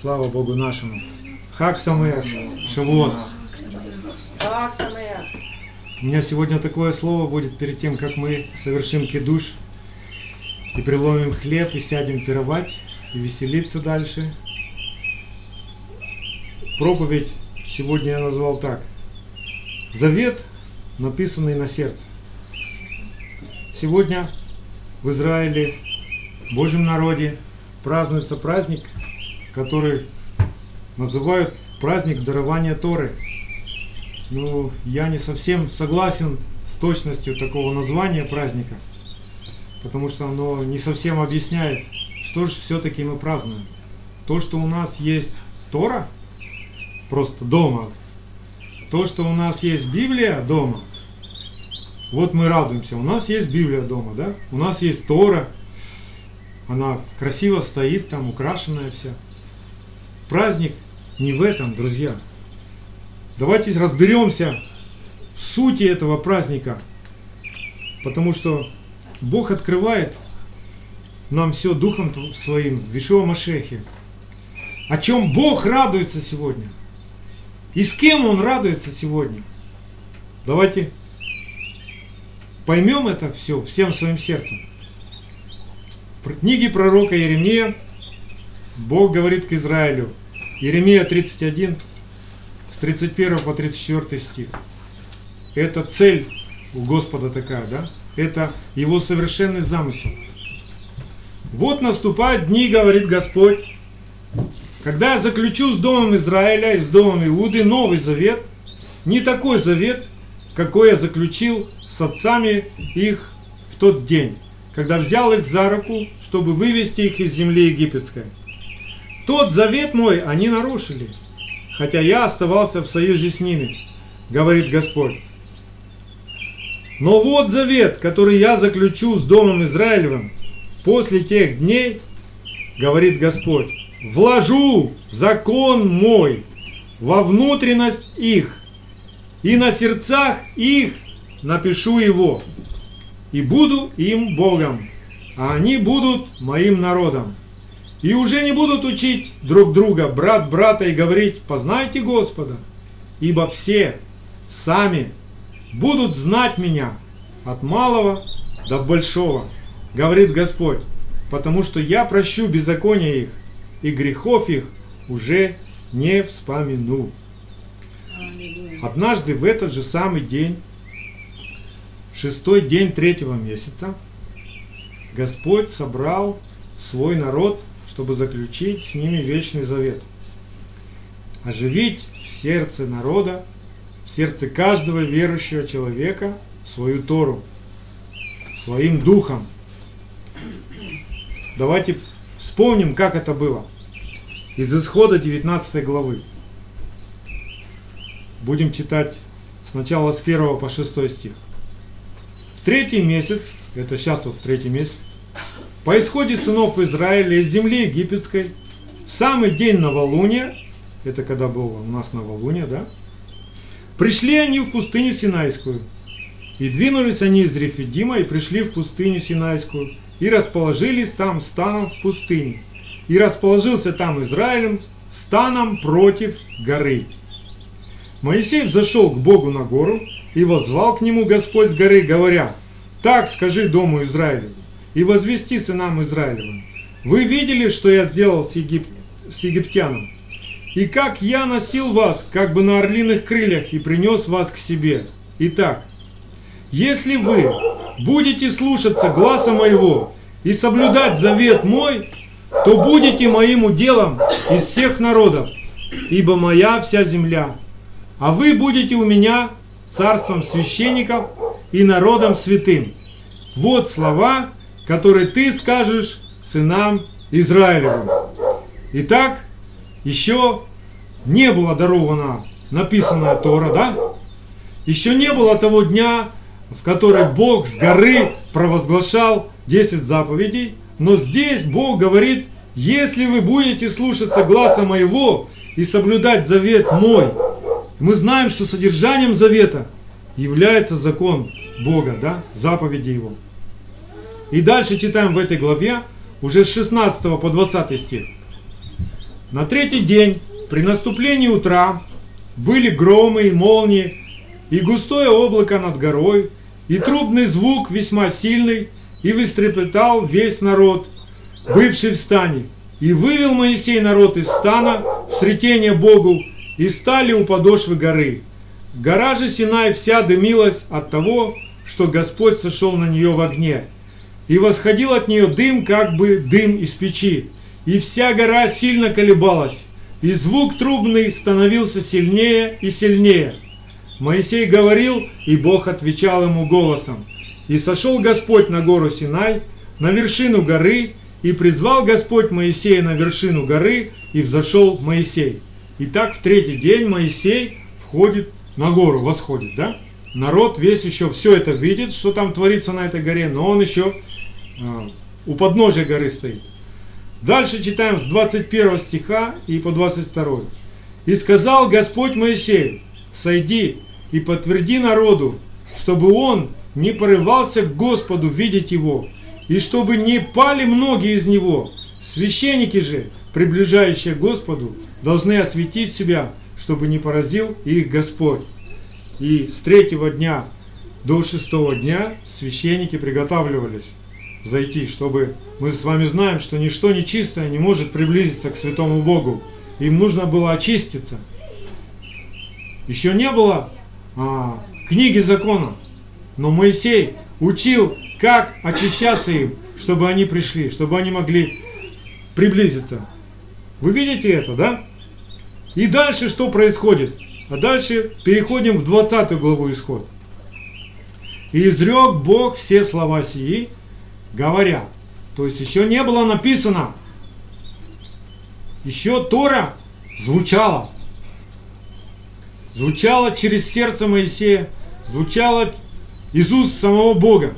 Слава Богу нашему. Хак Самех, Шавуот. Хак Самеах. У меня сегодня такое слово будет перед тем, как мы совершим кидуш и приломим хлеб и сядем пировать и веселиться дальше. Проповедь сегодня я назвал так. Завет, написанный на сердце. Сегодня в Израиле, Божьем народе празднуется праздник, который называют праздник дарования Торы. Ну, я не совсем согласен с точностью такого названия праздника, потому что оно не совсем объясняет, что же все-таки мы празднуем. То, что у нас есть Тора, просто дома, то, что у нас есть Библия дома, вот мы радуемся. У нас есть Библия дома, да? У нас есть Тора. Она красиво стоит там, украшенная вся. Праздник не в этом, друзья. Давайте разберемся в сути этого праздника. Потому что Бог открывает нам все Духом Своим в Вишуа. О чем Бог радуется сегодня. И с кем Он радуется сегодня. Давайте поймем это все всем своим сердцем. В книге пророка Еремия Бог говорит к Израилю. Еремия 31, с 31 по 34 стих. Это цель у Господа такая, да? Это его совершенный замысел. Вот наступают дни, говорит Господь, когда я заключу с домом Израиля и с домом Иуды новый завет, не такой завет, какой я заключил с отцами их в тот день, когда взял их за руку, чтобы вывести их из земли египетской. Тот завет мой они нарушили, хотя я оставался в союзе с ними, говорит Господь. Но вот завет, который я заключу с Домом Израилевым после тех дней, говорит Господь, вложу закон мой во внутренность их, и на сердцах их напишу его, и буду им Богом, а они будут моим народом. И уже не будут учить друг друга, брат брата, и говорить, познайте Господа, ибо все сами будут знать меня от малого до большого, говорит Господь, потому что я прощу беззакония их, и грехов их уже не вспомину. Однажды в этот же самый день шестой день третьего месяца, Господь собрал свой народ, чтобы заключить с ними вечный завет. Оживить в сердце народа, в сердце каждого верующего человека свою Тору, своим духом. Давайте вспомним, как это было. Из исхода 19 главы. Будем читать сначала с 1 по 6 стих третий месяц, это сейчас вот третий месяц, по исходе сынов Израиля из земли египетской, в самый день новолуния, это когда было у нас новолуние, да, пришли они в пустыню Синайскую. И двинулись они из Рефидима и пришли в пустыню Синайскую, и расположились там станом в пустыне. И расположился там Израилем станом против горы. Моисей взошел к Богу на гору, и возвал к нему Господь с горы, говоря, «Так скажи дому Израилеву, и возвести сынам Израилевым, вы видели, что я сделал с, Егип... с египтяном, и как я носил вас, как бы на орлиных крыльях, и принес вас к себе. Итак, если вы будете слушаться гласа моего и соблюдать завет мой, то будете моим уделом из всех народов, ибо моя вся земля, а вы будете у меня царством священников и народом святым. Вот слова, которые ты скажешь сынам Израилевым. Итак, еще не было дарована написанная Тора, да? Еще не было того дня, в который Бог с горы провозглашал 10 заповедей, но здесь Бог говорит, если вы будете слушаться гласа моего и соблюдать завет мой, мы знаем, что содержанием завета является закон Бога, да, заповеди Его. И дальше читаем в этой главе уже с 16 по 20 стих. На третий день, при наступлении утра, были громы и молнии, и густое облако над горой, и трубный звук весьма сильный, и выстрепетал весь народ, бывший в стане. И вывел Моисей народ из стана в сретение Богу, и стали у подошвы горы. Гора же Синай вся дымилась от того, что Господь сошел на нее в огне. И восходил от нее дым, как бы дым из печи. И вся гора сильно колебалась, и звук трубный становился сильнее и сильнее. Моисей говорил, и Бог отвечал ему голосом. И сошел Господь на гору Синай, на вершину горы, и призвал Господь Моисея на вершину горы, и взошел Моисей. И так в третий день Моисей входит на гору, восходит, да? Народ весь еще все это видит, что там творится на этой горе, но он еще э, у подножия горы стоит. Дальше читаем с 21 стиха и по 22. «И сказал Господь Моисею, сойди и подтверди народу, чтобы он не порывался к Господу видеть его, и чтобы не пали многие из него. Священники же, приближающие к Господу, должны осветить себя, чтобы не поразил их Господь. И с третьего дня до шестого дня священники приготавливались зайти, чтобы мы с вами знаем, что ничто нечистое не может приблизиться к святому Богу. Им нужно было очиститься. Еще не было а, книги закона, но Моисей учил, как очищаться им, чтобы они пришли, чтобы они могли приблизиться. Вы видите это, да? И дальше что происходит? А дальше переходим в 20 главу исход. И изрек Бог все слова сии, говоря. То есть еще не было написано. Еще Тора звучала. Звучала через сердце Моисея, звучала из уст самого Бога.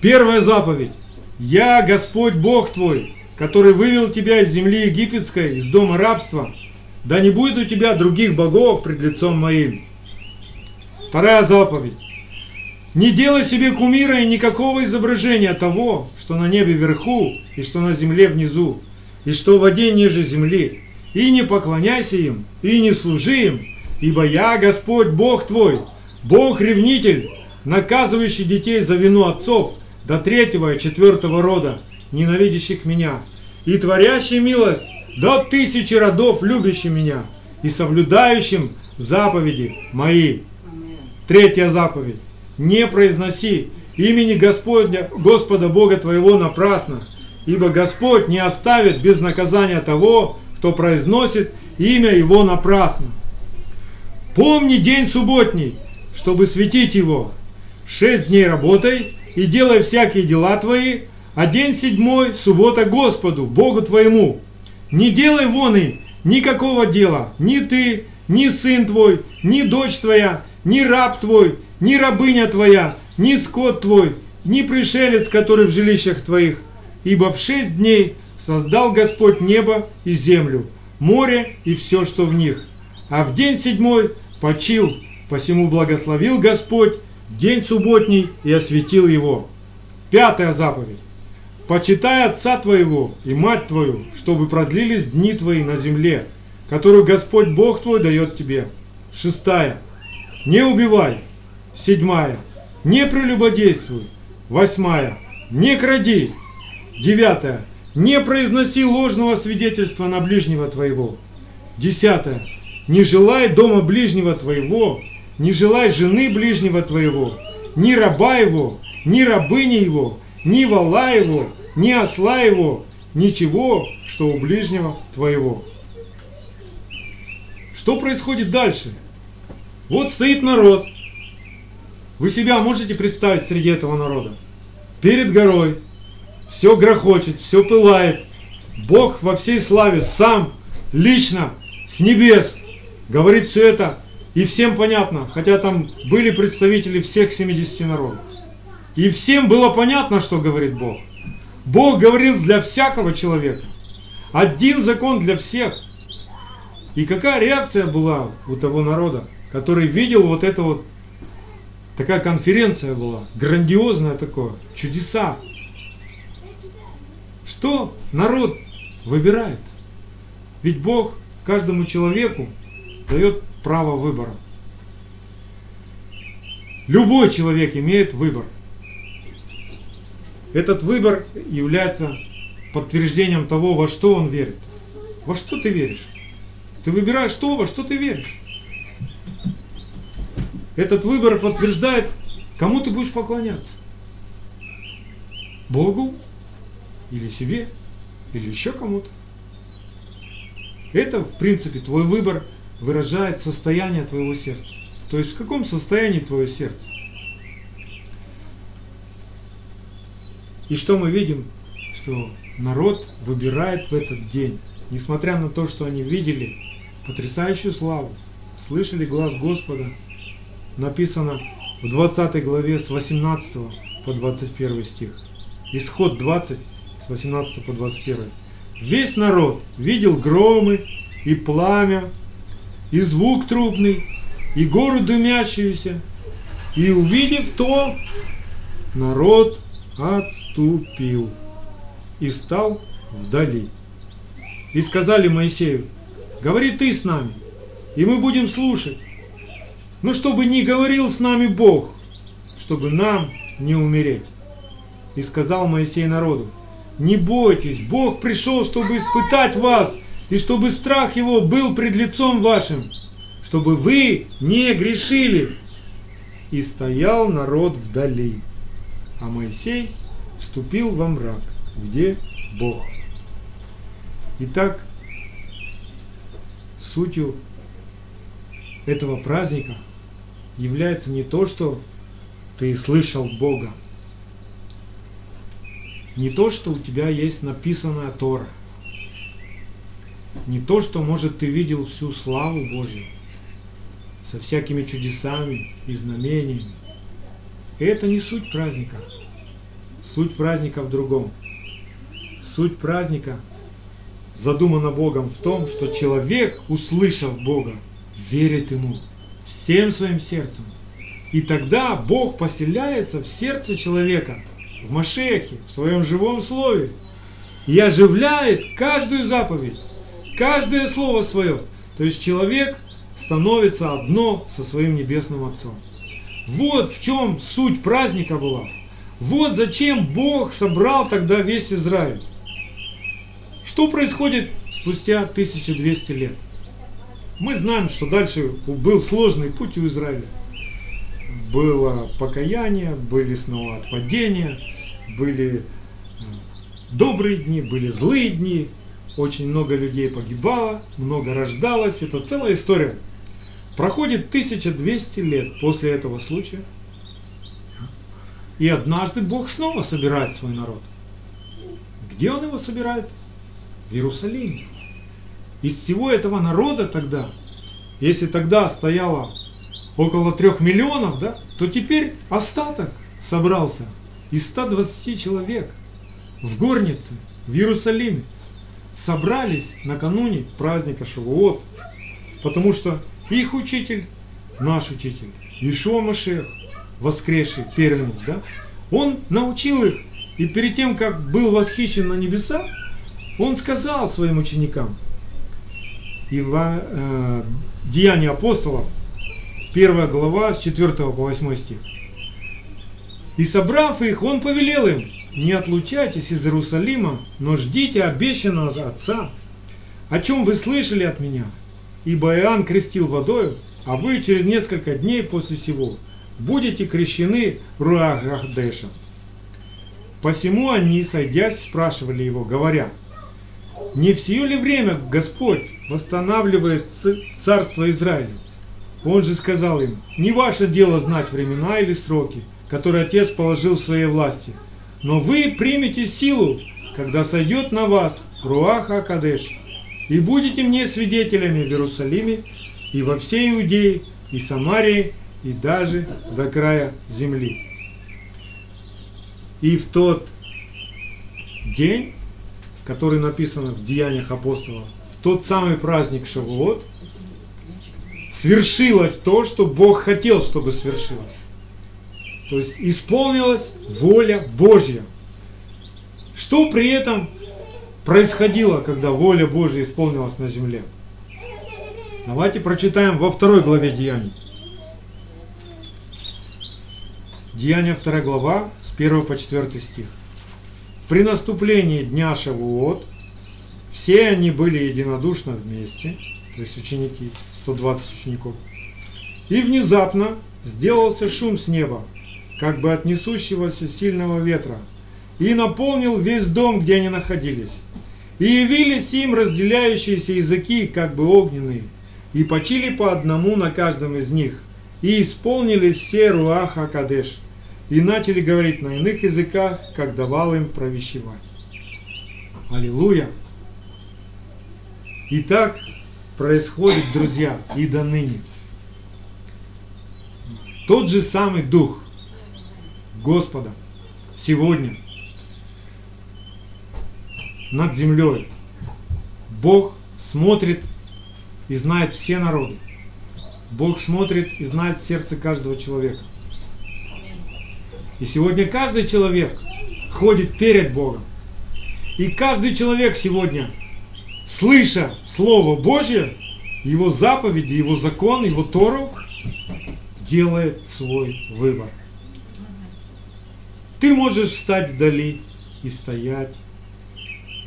Первая заповедь. Я Господь Бог твой, который вывел тебя из земли египетской, из дома рабства. Да не будет у тебя других богов пред лицом моим. Вторая заповедь. Не делай себе кумира и никакого изображения того, что на небе вверху и что на земле внизу, и что в воде ниже земли. И не поклоняйся им, и не служи им, ибо я Господь Бог твой, Бог-ревнитель, наказывающий детей за вину отцов до третьего и четвертого рода, ненавидящих меня, и творящий милость до тысячи родов, любящий меня, и соблюдающим заповеди мои. Третья заповедь. Не произноси имени Господня, Господа Бога твоего напрасно, ибо Господь не оставит без наказания того, кто произносит имя Его напрасно. Помни день субботний, чтобы светить его. Шесть дней работай и делай всякие дела твои, а день седьмой – суббота Господу, Богу твоему. Не делай вон и никакого дела, ни ты, ни сын твой, ни дочь твоя, ни раб твой, ни рабыня твоя, ни скот твой, ни пришелец, который в жилищах твоих. Ибо в шесть дней создал Господь небо и землю, море и все, что в них. А в день седьмой почил Посему благословил Господь день субботний и осветил его. Пятая заповедь. Почитай отца твоего и мать твою, чтобы продлились дни твои на земле, которую Господь Бог твой дает тебе. Шестая. Не убивай. Седьмая. Не прелюбодействуй. Восьмая. Не кради. Девятая. Не произноси ложного свидетельства на ближнего твоего. Десятая. Не желай дома ближнего твоего, не желай жены ближнего твоего, ни раба его, ни рабыни его, ни вала его, ни осла его, ничего, что у ближнего твоего. Что происходит дальше? Вот стоит народ. Вы себя можете представить среди этого народа? Перед горой. Все грохочет, все пылает. Бог во всей славе сам, лично, с небес, говорит все это и всем понятно, хотя там были представители всех 70 народов. И всем было понятно, что говорит Бог. Бог говорил для всякого человека. Один закон для всех. И какая реакция была у того народа, который видел вот это вот, такая конференция была, грандиозная такое, чудеса. что народ выбирает. Ведь Бог каждому человеку дает право выбора. Любой человек имеет выбор. Этот выбор является подтверждением того, во что он верит. Во что ты веришь? Ты выбираешь то, во что ты веришь. Этот выбор подтверждает, кому ты будешь поклоняться. Богу или себе, или еще кому-то. Это, в принципе, твой выбор выражает состояние твоего сердца. То есть в каком состоянии твое сердце? И что мы видим? Что народ выбирает в этот день, несмотря на то, что они видели потрясающую славу, слышали глаз Господа, написано в 20 главе с 18 по 21 стих. Исход 20, с 18 по 21. Весь народ видел громы и пламя, и звук трубный, и гору дымящуюся, и увидев то, народ отступил и стал вдали. И сказали Моисею, говори ты с нами, и мы будем слушать. Но чтобы не говорил с нами Бог, чтобы нам не умереть. И сказал Моисей народу, не бойтесь, Бог пришел, чтобы испытать вас, и чтобы страх его был пред лицом вашим, чтобы вы не грешили. И стоял народ вдали, а Моисей вступил во мрак, где Бог. Итак, сутью этого праздника является не то, что ты слышал Бога, не то, что у тебя есть написанная Тора, не то, что, может, ты видел всю славу Божью со всякими чудесами и знамениями. Это не суть праздника. Суть праздника в другом. Суть праздника задумана Богом в том, что человек, услышав Бога, верит Ему всем своим сердцем. И тогда Бог поселяется в сердце человека – в Машехе, в своем живом слове, и оживляет каждую заповедь, каждое слово свое. То есть человек становится одно со своим небесным Отцом. Вот в чем суть праздника была. Вот зачем Бог собрал тогда весь Израиль. Что происходит спустя 1200 лет? Мы знаем, что дальше был сложный путь у Израиля. Было покаяние, были снова отпадения, были э, добрые дни, были злые дни, очень много людей погибало, много рождалось, это целая история. Проходит 1200 лет после этого случая, и однажды Бог снова собирает свой народ. Где Он его собирает? В Иерусалиме. Из всего этого народа тогда, если тогда стояло около трех миллионов, да, то теперь остаток собрался – из 120 человек в горнице в Иерусалиме собрались накануне праздника Шавуот, потому что их учитель, наш учитель, Ишуа Машех, воскресший первенец, да, он научил их, и перед тем, как был восхищен на небеса, он сказал своим ученикам, и в э, Деяния апостолов, первая глава с 4 по 8 стих. И собрав их, он повелел им, не отлучайтесь из Иерусалима, но ждите обещанного Отца, о чем вы слышали от меня. Ибо Иоанн крестил водою, а вы через несколько дней после сего будете крещены Руахахдешем. Посему они, сойдясь, спрашивали его, говоря, «Не в сие ли время Господь восстанавливает царство Израиля?» Он же сказал им, «Не ваше дело знать времена или сроки, который Отец положил в своей власти. Но вы примете силу, когда сойдет на вас Руаха Акадеш, и будете мне свидетелями в Иерусалиме и во всей Иудее и Самарии и даже до края земли. И в тот день, который написан в Деяниях апостолов, в тот самый праздник Шавуот, свершилось то, что Бог хотел, чтобы свершилось. То есть исполнилась воля Божья. Что при этом происходило, когда воля Божья исполнилась на земле? Давайте прочитаем во второй главе Деяний. Деяния 2 глава, с 1 по 4 стих. При наступлении дня Шавуот все они были единодушно вместе, то есть ученики, 120 учеников. И внезапно сделался шум с неба, как бы от несущегося сильного ветра, и наполнил весь дом, где они находились. И явились им разделяющиеся языки, как бы огненные, и почили по одному на каждом из них, и исполнили все Руаха Кадеш, и начали говорить на иных языках, как давал им провещевать. Аллилуйя! И так происходит, друзья, и до ныне. Тот же самый Дух Господа сегодня над землей. Бог смотрит и знает все народы. Бог смотрит и знает сердце каждого человека. И сегодня каждый человек ходит перед Богом. И каждый человек сегодня, слыша Слово Божье, Его заповеди, Его закон, Его Тору, делает свой выбор. Ты можешь встать вдали и стоять,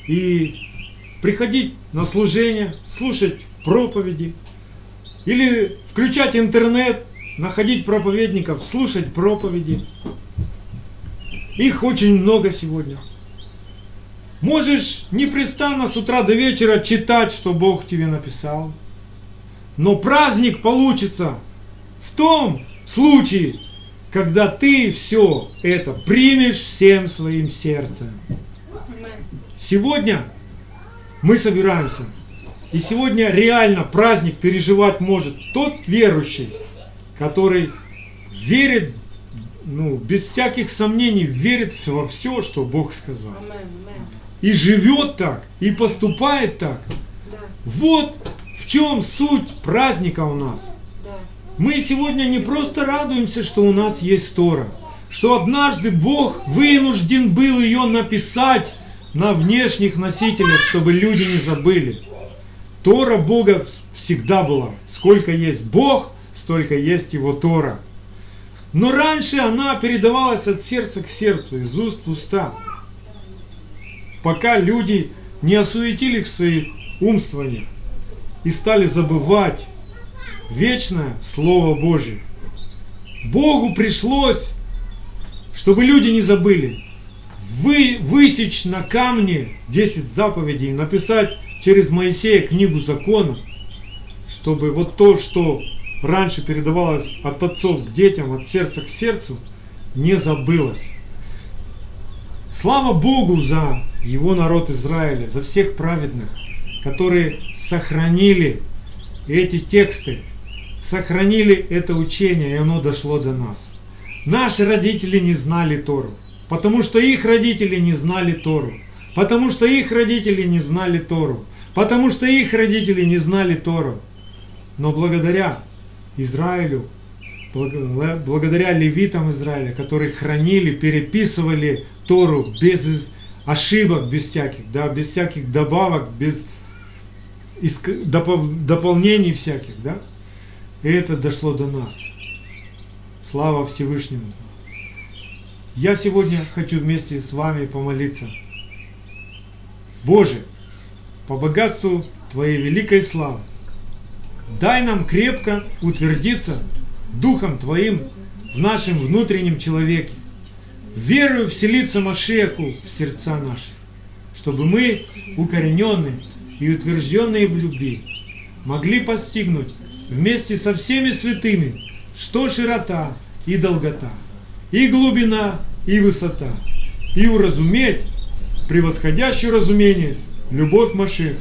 и приходить на служение, слушать проповеди, или включать интернет, находить проповедников, слушать проповеди. Их очень много сегодня. Можешь непрестанно с утра до вечера читать, что Бог тебе написал. Но праздник получится в том случае, когда ты все это примешь всем своим сердцем. Сегодня мы собираемся. И сегодня реально праздник переживать может тот верующий, который верит, ну, без всяких сомнений, верит во все, что Бог сказал. И живет так, и поступает так. Вот в чем суть праздника у нас. Мы сегодня не просто радуемся, что у нас есть Тора, что однажды Бог вынужден был ее написать на внешних носителях, чтобы люди не забыли. Тора Бога всегда была. Сколько есть Бог, столько есть Его Тора. Но раньше она передавалась от сердца к сердцу, из уст в уста. Пока люди не осуетили в своих умствованиях и стали забывать вечное Слово Божье. Богу пришлось, чтобы люди не забыли, вы, высечь на камне 10 заповедей, написать через Моисея книгу закона, чтобы вот то, что раньше передавалось от отцов к детям, от сердца к сердцу, не забылось. Слава Богу за его народ Израиля, за всех праведных, которые сохранили эти тексты, сохранили это учение, и оно дошло до нас. Наши родители не знали Тору. Потому что их родители не знали Тору. Потому что их родители не знали Тору. Потому что их родители не знали Тору. Но благодаря Израилю, благодаря левитам Израиля, которые хранили, переписывали Тору без ошибок, без всяких, да, без всяких добавок, без дополнений всяких, да, и это дошло до нас. Слава Всевышнему. Я сегодня хочу вместе с вами помолиться. Боже, по богатству Твоей великой славы, дай нам крепко утвердиться Духом Твоим в нашем внутреннем человеке, верую вселиться Машеху в сердца наши, чтобы мы, укорененные и утвержденные в любви, могли постигнуть вместе со всеми святыми, что широта и долгота – и глубина, и высота, и уразуметь, превосходящее разумение, любовь Машех,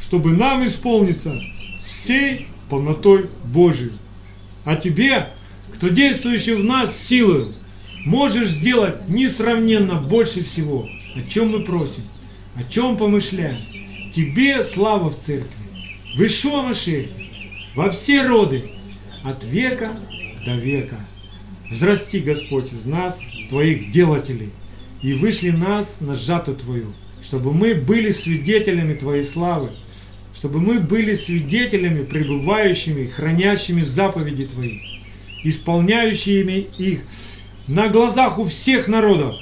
чтобы нам исполниться всей полнотой Божией. А тебе, кто действующий в нас силой, можешь сделать несравненно больше всего, о чем мы просим, о чем помышляем. Тебе слава в церкви, в Ишуа во все роды, от века до века. Взрасти, Господь, из нас, Твоих делателей, и вышли нас на жату Твою, чтобы мы были свидетелями Твоей славы, чтобы мы были свидетелями, пребывающими, хранящими заповеди Твои, исполняющими их на глазах у всех народов,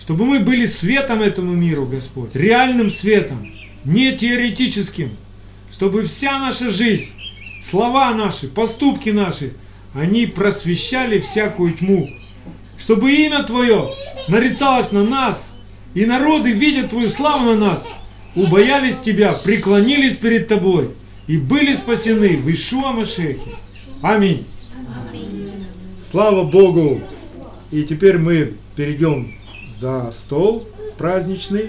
чтобы мы были светом этому миру, Господь, реальным светом, не теоретическим, чтобы вся наша жизнь, слова наши, поступки наши, они просвещали всякую тьму, чтобы имя Твое нарицалось на нас, и народы, видя Твою славу на нас, убоялись Тебя, преклонились перед Тобой и были спасены в Ишуа Машехе. Аминь. Слава Богу! И теперь мы перейдем за стол праздничный.